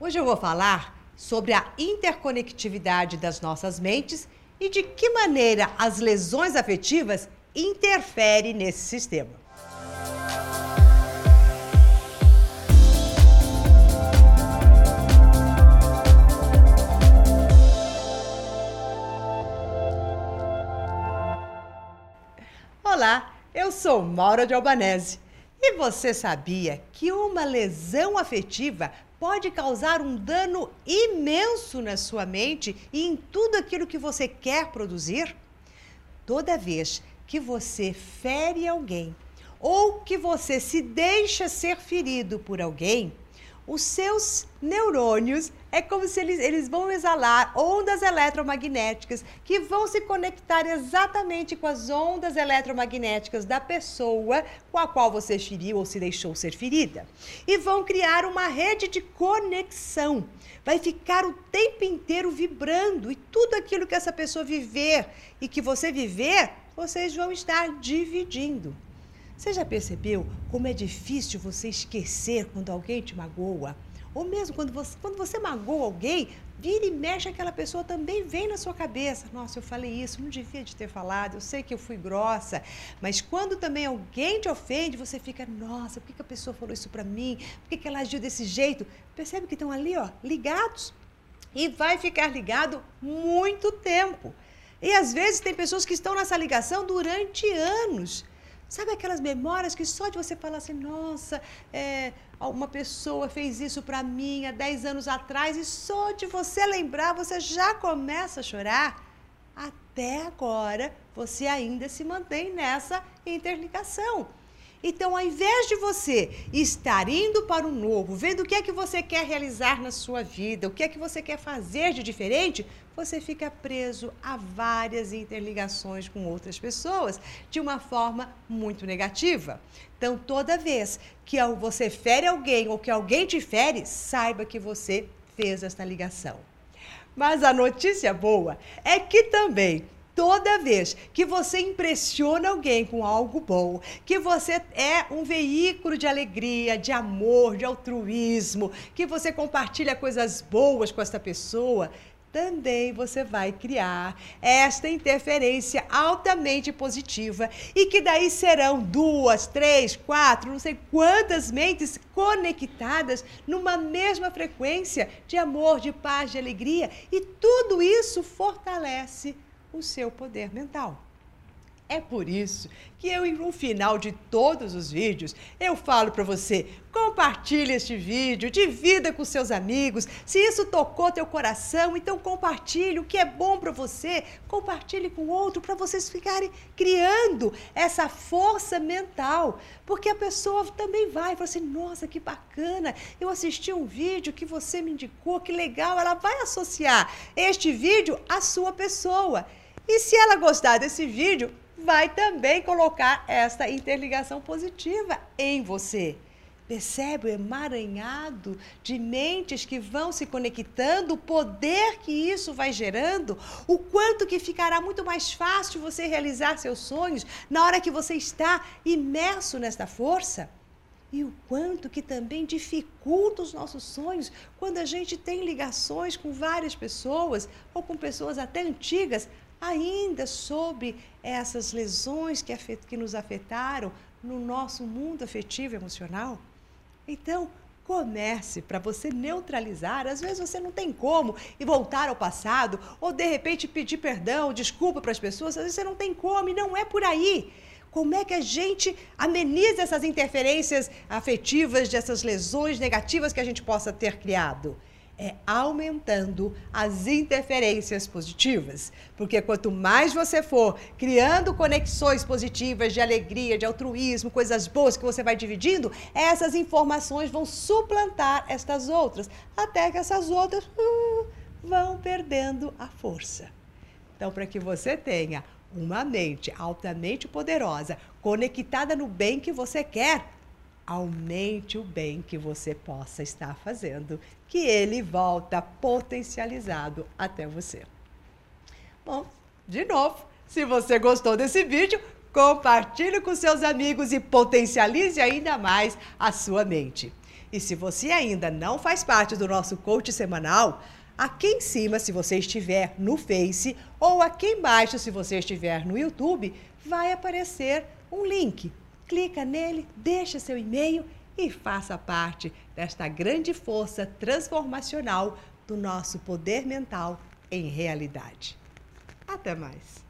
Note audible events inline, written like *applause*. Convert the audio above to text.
Hoje eu vou falar sobre a interconectividade das nossas mentes e de que maneira as lesões afetivas interferem nesse sistema. Olá, eu sou Maura de Albanese. E você sabia que uma lesão afetiva pode causar um dano imenso na sua mente e em tudo aquilo que você quer produzir? Toda vez que você fere alguém ou que você se deixa ser ferido por alguém, os seus neurônios é como se eles, eles vão exalar ondas eletromagnéticas que vão se conectar exatamente com as ondas eletromagnéticas da pessoa com a qual você feriu ou se deixou ser ferida. E vão criar uma rede de conexão. Vai ficar o tempo inteiro vibrando e tudo aquilo que essa pessoa viver e que você viver, vocês vão estar dividindo. Você já percebeu como é difícil você esquecer quando alguém te magoa? Ou mesmo quando você, quando você magoa alguém, vira e mexe, aquela pessoa também vem na sua cabeça. Nossa, eu falei isso, não devia de ter falado, eu sei que eu fui grossa. Mas quando também alguém te ofende, você fica, nossa, por que, que a pessoa falou isso para mim? Por que, que ela agiu desse jeito? Percebe que estão ali, ó, ligados. E vai ficar ligado muito tempo. E às vezes tem pessoas que estão nessa ligação durante anos. Sabe aquelas memórias que só de você falar assim, nossa, é, uma pessoa fez isso para mim há 10 anos atrás e só de você lembrar você já começa a chorar? Até agora você ainda se mantém nessa interligação. Então, ao invés de você estar indo para o novo, vendo o que é que você quer realizar na sua vida, o que é que você quer fazer de diferente, você fica preso a várias interligações com outras pessoas de uma forma muito negativa. Então, toda vez que você fere alguém ou que alguém te fere, saiba que você fez esta ligação. Mas a notícia boa é que também toda vez que você impressiona alguém com algo bom, que você é um veículo de alegria, de amor, de altruísmo, que você compartilha coisas boas com essa pessoa, também você vai criar esta interferência altamente positiva e que daí serão duas, três, quatro, não sei quantas mentes conectadas numa mesma frequência de amor, de paz, de alegria e tudo isso fortalece o seu poder mental. É por isso que eu, no final de todos os vídeos, eu falo para você, compartilhe este vídeo, divida com seus amigos. Se isso tocou teu coração, então compartilhe o que é bom para você, compartilhe com outro para vocês ficarem criando essa força mental, porque a pessoa também vai falar assim: "Nossa, que bacana! Eu assisti um vídeo que você me indicou, que legal". Ela vai associar este vídeo à sua pessoa. E se ela gostar desse vídeo, vai também colocar esta interligação positiva em você. Percebe o emaranhado de mentes que vão se conectando, o poder que isso vai gerando, o quanto que ficará muito mais fácil você realizar seus sonhos na hora que você está imerso nesta força? E o quanto que também dificulta os nossos sonhos quando a gente tem ligações com várias pessoas ou com pessoas até antigas ainda sobre essas lesões que, afet, que nos afetaram no nosso mundo afetivo e emocional? Então, comece para você neutralizar. Às vezes você não tem como e voltar ao passado, ou de repente pedir perdão, desculpa para as pessoas, às vezes você não tem como e não é por aí. Como é que a gente ameniza essas interferências afetivas, dessas lesões negativas que a gente possa ter criado? É aumentando as interferências positivas. Porque quanto mais você for criando conexões positivas de alegria, de altruísmo, coisas boas que você vai dividindo, essas informações vão suplantar estas outras, até que essas outras uh, *laughs* vão perdendo a força. Então, para que você tenha uma mente altamente poderosa, conectada no bem que você quer, aumente o bem que você possa estar fazendo, que ele volta potencializado até você. Bom, de novo, se você gostou desse vídeo, compartilhe com seus amigos e potencialize ainda mais a sua mente. E se você ainda não faz parte do nosso coach semanal, aqui em cima, se você estiver no Face, ou aqui embaixo, se você estiver no YouTube, vai aparecer um link. Clica nele, deixa seu e-mail e faça parte desta grande força transformacional do nosso poder mental em realidade. Até mais!